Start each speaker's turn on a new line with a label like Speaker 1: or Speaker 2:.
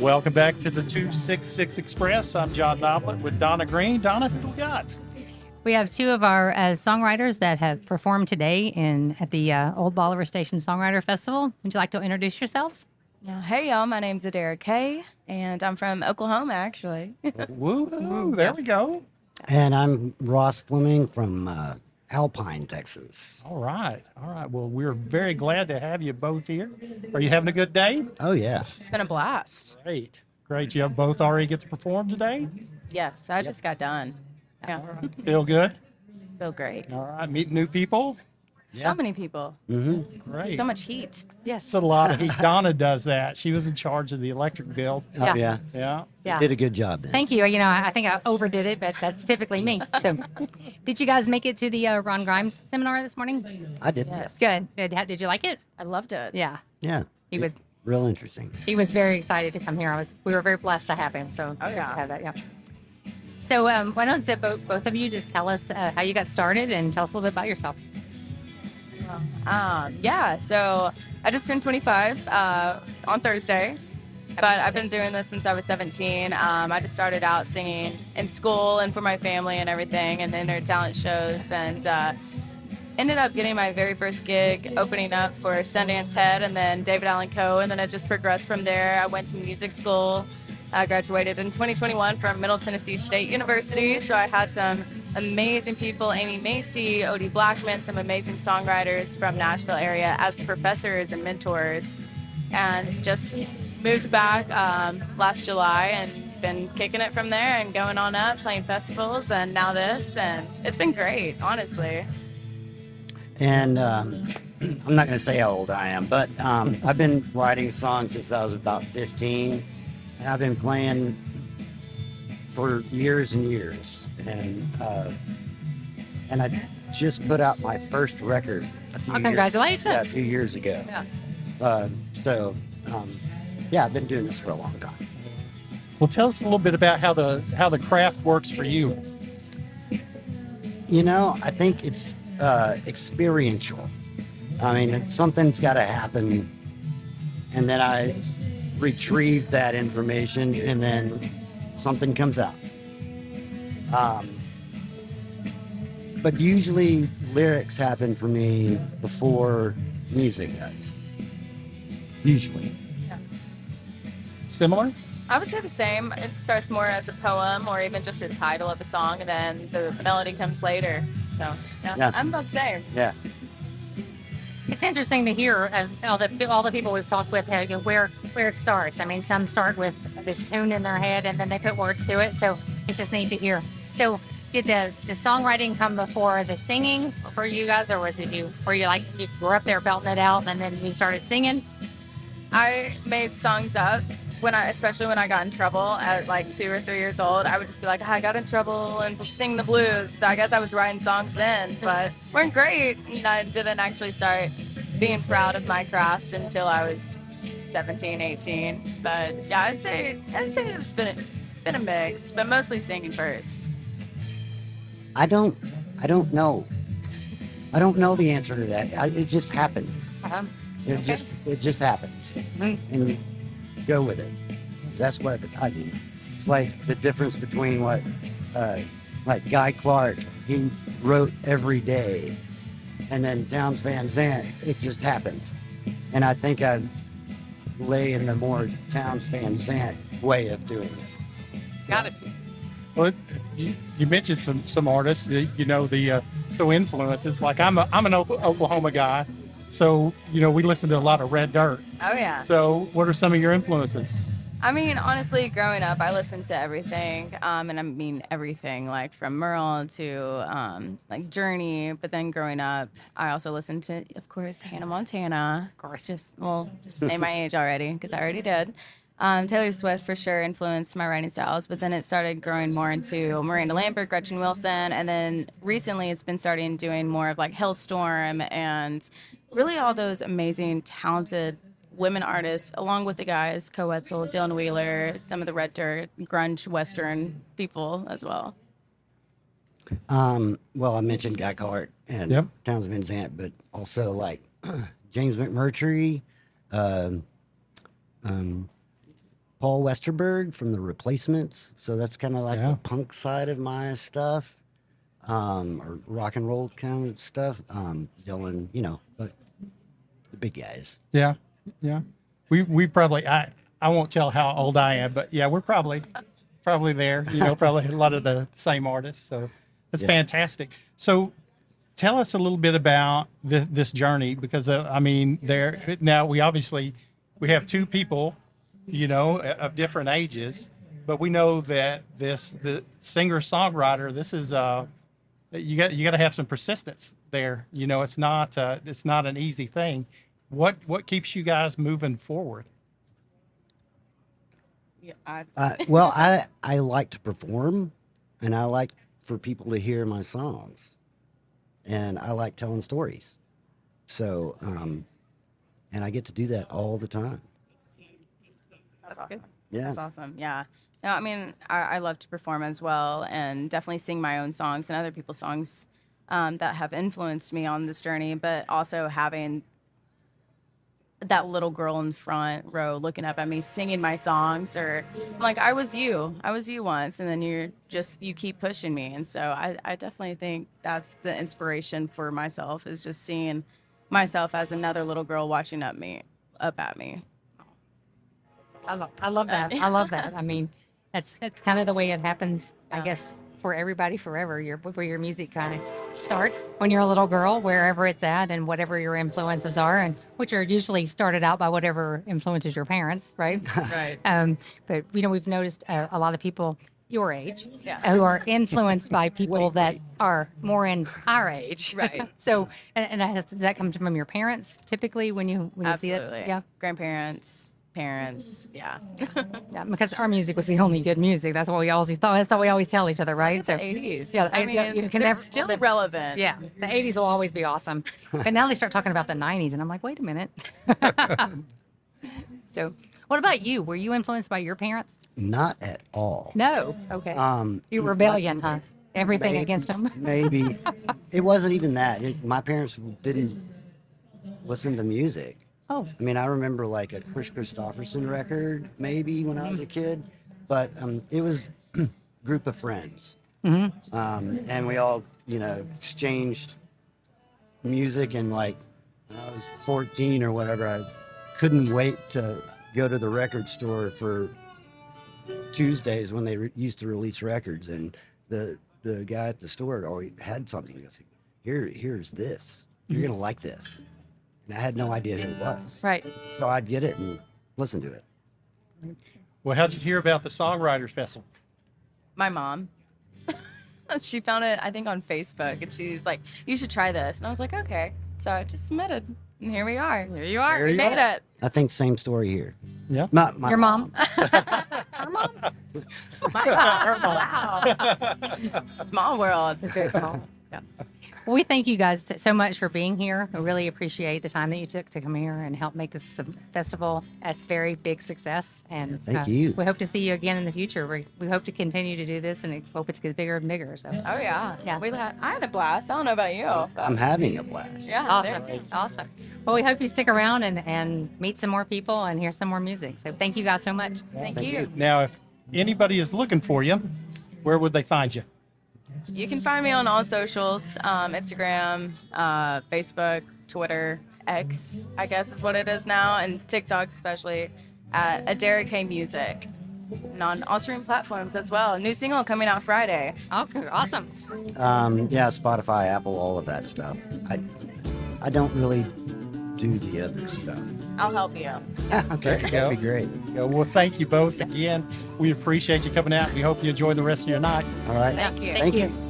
Speaker 1: Welcome back to the 266 Express. I'm John Noblet with Donna Green. Donna, who we got?
Speaker 2: We have two of our uh, songwriters that have performed today in at the uh, Old Bolivar Station Songwriter Festival. Would you like to introduce yourselves?
Speaker 3: Yeah. Hey, y'all. My name's Adara Kay, and I'm from Oklahoma, actually.
Speaker 1: Woo, there we go.
Speaker 4: And I'm Ross Fleming from uh, Alpine, Texas.
Speaker 1: All right. All right. Well, we're very glad to have you both here. Are you having a good day?
Speaker 4: Oh, yeah.
Speaker 3: It's been a blast.
Speaker 1: Great. Great. You have both already get to perform today?
Speaker 3: Yes, I just got done. Yeah.
Speaker 1: Feel good?
Speaker 3: Feel great.
Speaker 1: All right. Meet new people?
Speaker 3: So many people.
Speaker 4: Mm-hmm.
Speaker 1: Great.
Speaker 3: So much heat. Yes.
Speaker 1: It's a lot of heat. Donna does that. She was in charge of the electric bill.
Speaker 4: Oh,
Speaker 2: Yeah.
Speaker 4: yeah.
Speaker 1: Yeah.
Speaker 2: Yeah.
Speaker 4: Did a good job then.
Speaker 2: Thank you. You know, I I think I overdid it, but that's typically me. So, did you guys make it to the uh, Ron Grimes seminar this morning?
Speaker 4: I did.
Speaker 3: Yes.
Speaker 2: Good. Did, how- did you like it?
Speaker 3: I loved it.
Speaker 2: Yeah.
Speaker 4: Yeah.
Speaker 2: He was
Speaker 4: Real interesting.
Speaker 2: he was very excited to come here. I was we were very blessed to have him. So
Speaker 3: Oh, yeah.
Speaker 2: have that, yeah. So um, why don't the, both both of you just tell us uh, how you got started and tell us a little bit about yourself?
Speaker 3: Um, yeah. So I just turned 25 uh, on Thursday, but I've been doing this since I was 17. Um, I just started out singing in school and for my family and everything, and entered talent shows, and uh, ended up getting my very first gig opening up for Sundance Head, and then David Allan Coe, and then it just progressed from there. I went to music school. I graduated in 2021 from Middle Tennessee State University, so I had some amazing people, Amy Macy, Odie Blackmon, some amazing songwriters from Nashville area as professors and mentors, and just moved back um, last July and been kicking it from there and going on up, playing festivals, and now this, and it's been great, honestly.
Speaker 4: And um, I'm not going to say how old I am, but um, I've been writing songs since I was about 15. And I've been playing for years and years. And uh, and I just put out my first record a few
Speaker 2: Oh,
Speaker 4: years-
Speaker 2: congratulations.
Speaker 4: yeah, a few years ago.
Speaker 2: Yeah.
Speaker 4: Uh, so, um, yeah, I've been doing this for a long time.
Speaker 1: Well, tell us a little bit about how the how the craft works for you.
Speaker 4: You know, I think it's uh, experiential. I mean, something's got to happen, and then I retrieve that information, and then something comes out. Um, but usually, lyrics happen for me before music does. Usually,
Speaker 1: Similar?
Speaker 3: I would say the same. It starts more as a poem or even just a title of a song, and then the melody comes later. So, yeah,
Speaker 4: Yeah.
Speaker 3: I'm about the same.
Speaker 4: yeah.
Speaker 2: It's interesting to hear uh, all the all the people we've talked with uh, where where it starts. I mean, some start with this tune in their head and then they put words to it. So it's just neat to hear. So did the the songwriting come before the singing for you guys, or was it you? Were you like you were up there belting it out and then you started singing?
Speaker 3: I made songs up when I, especially when I got in trouble at like two or three years old. I would just be like, I got in trouble and sing the blues. So I guess I was writing songs then, but weren't great. And I didn't actually start being proud of my craft until I was 17, 18. But yeah, I'd say I'd say it's been been a mix, but mostly singing first.
Speaker 4: I don't, I don't know. I don't know the answer to that. I, it just happens.
Speaker 2: Um,
Speaker 4: It just it just happens, and you go with it. That's what I do. It's like the difference between what, uh, like Guy Clark, he wrote every day, and then Townes Van Zandt, it just happened. And I think I lay in the more Townes Van Zandt way of doing it.
Speaker 2: got it.
Speaker 1: Well, you, you mentioned some some artists. uh, You know the uh, so influences. Like I'm a I'm an Oklahoma guy, so you know we listen to a lot of Red Dirt.
Speaker 3: Oh yeah.
Speaker 1: So what are some of your influences?
Speaker 3: I mean, honestly, growing up, I listened to everything, um, and I mean everything, like from Merle to um, like Journey. But then growing up, I also listened to, of course, Hannah Montana. Of course, just well, just name my age already because I already did. Um, Taylor Swift for sure influenced my writing styles, but then it started growing more into Miranda Lambert, Gretchen Wilson, and then recently it's been starting doing more of like Hellstorm and really all those amazing, talented women artists, along with the guys, Koe Wetzel, Dylan Wheeler, some of the Red Dirt, grunge Western people as well.
Speaker 4: Um, well, I mentioned Guy Clark and
Speaker 1: Yep.
Speaker 4: Townes Van Zandt, but also like James McMurtry, um, um, Paul Westerberg from the Replacements. So that's kind of like
Speaker 1: Yeah.
Speaker 4: the punk side of my stuff, um, or rock and roll kind of stuff. Um, Dylan, you know, but the big guys.
Speaker 1: Yeah, yeah. We we probably I I won't tell how old I am, but yeah, we're probably probably there. You know, probably a lot of the same artists. So that's
Speaker 4: Yeah.
Speaker 1: fantastic. So tell us a little bit about the, this journey because uh, I mean, there now we obviously we have two people, you know, of different ages, but we know that this the singer songwriter. This is uh you got you got to have some persistence there. You know, it's not uh, it's not an easy thing. What what keeps you guys moving forward?
Speaker 3: Yeah, I,
Speaker 4: Uh, well, I I like to perform, and I like for people to hear my songs, and I like telling stories. So, um, and I get to do that all the time.
Speaker 3: That's awesome.
Speaker 4: Yeah.
Speaker 3: That's awesome. Yeah. No, I mean, I, I love to perform as well and definitely sing my own songs and other people's songs um, that have influenced me on this journey, but also having that little girl in the front row looking up at me singing my songs or I'm like I was you. I was you once and then you're just you keep pushing me. And so I, I definitely think that's the inspiration for myself is just seeing myself as another little girl watching up me up at me.
Speaker 2: I, lo- I love that. I love that. I mean, that's that's kind of the way it happens, I guess, for everybody forever. Your where your music kind of starts when you're a little girl, wherever it's at, and whatever your influences are, and which are usually started out by whatever influences your parents, right?
Speaker 3: Right.
Speaker 2: um, but you know, we've noticed uh, a lot of people your age
Speaker 3: Yeah.
Speaker 2: who are influenced by people
Speaker 4: Wait,
Speaker 2: that
Speaker 4: wait.
Speaker 2: are more in our age.
Speaker 3: Right.
Speaker 2: so, and, and that has, does that come from your parents typically when you when you see it? Yeah.
Speaker 3: Grandparents, parents. Yeah.
Speaker 2: Yeah, because our music was the only good music. That's what we always thought. That's what we always tell each other, right?
Speaker 3: the 80s.
Speaker 2: yeah,
Speaker 3: I
Speaker 2: I-
Speaker 3: mean,
Speaker 2: yeah, you can
Speaker 3: they're
Speaker 2: never-
Speaker 3: still
Speaker 2: they're-
Speaker 3: relevant.
Speaker 2: yeah, the '80s will always be awesome. But now they start talking about the '90s, and I'm like, wait a minute. so, what about you? Were you influenced by your parents?
Speaker 4: Not at all.
Speaker 2: No. Okay.
Speaker 4: Um,
Speaker 2: you rebellion, huh? Everything
Speaker 4: maybe-
Speaker 2: against them.
Speaker 4: maybe it wasn't even that. It, my parents didn't listen to music.
Speaker 2: Oh,
Speaker 4: I mean, I remember like a Kris Kristofferson record, maybe when I was a kid, but um, it was group of friends, um, and we all, you know, exchanged music. And like when I was 14 or whatever, I couldn't wait to go to the record store for Tuesdays when they re- used to release records, and the the guy at the store always had something. He goes, "Here, here's this. You're gonna like this." And I had no idea who it was.
Speaker 2: right.
Speaker 4: So I'd get it and listen to it.
Speaker 1: Well, how'd you hear about the Songwriters Festival?
Speaker 3: My mom. she found it, I think, on Facebook, and she was like, "You should try this." And I was like, "Okay." So I just submitted, and here we are.
Speaker 2: Here you are.
Speaker 1: There
Speaker 3: We
Speaker 1: you
Speaker 3: made
Speaker 1: are.
Speaker 3: it.
Speaker 4: I think same story here.
Speaker 1: Yeah.
Speaker 4: My, my
Speaker 2: Your mom.
Speaker 3: Her mom. wow. Small world.
Speaker 2: It's very small. Yeah. Well, we thank you guys so much for being here. We really appreciate the time that you took to come here and help make this festival a very big success. And uh,
Speaker 4: thank you.
Speaker 2: We hope to see you again in the future. We, we hope to continue to do this and hope it gets bigger and bigger. So
Speaker 3: Oh yeah.
Speaker 2: Yeah.
Speaker 3: We had, I had a blast. I don't know about you. but-
Speaker 4: I'm having a blast.
Speaker 3: yeah.
Speaker 2: awesome. Awesome. Well, we hope you stick around and, and meet some more people and hear some more music. So thank you guys so much.
Speaker 3: Thank,
Speaker 4: Thank
Speaker 3: you.
Speaker 4: you.
Speaker 1: Now, if anybody is looking for you, where would they find you?
Speaker 3: You can find me on all socials um, Instagram, uh, Facebook, Twitter, X, I guess is what it is now, and TikTok especially at Adara K Music. And on all streaming platforms as well. New single coming out Friday.
Speaker 2: Okay, awesome.
Speaker 4: Um, yeah, Spotify, Apple, all of that stuff. I, I don't really do the other stuff.
Speaker 3: I'll help you.
Speaker 4: okay,
Speaker 1: you go.
Speaker 4: that'd be great.
Speaker 1: Yeah, Well, thank you both again. We appreciate you coming out. We hope you enjoy the rest of your night.
Speaker 4: All right.
Speaker 3: Thank you.
Speaker 2: Thank
Speaker 4: Thank
Speaker 2: you.
Speaker 4: you.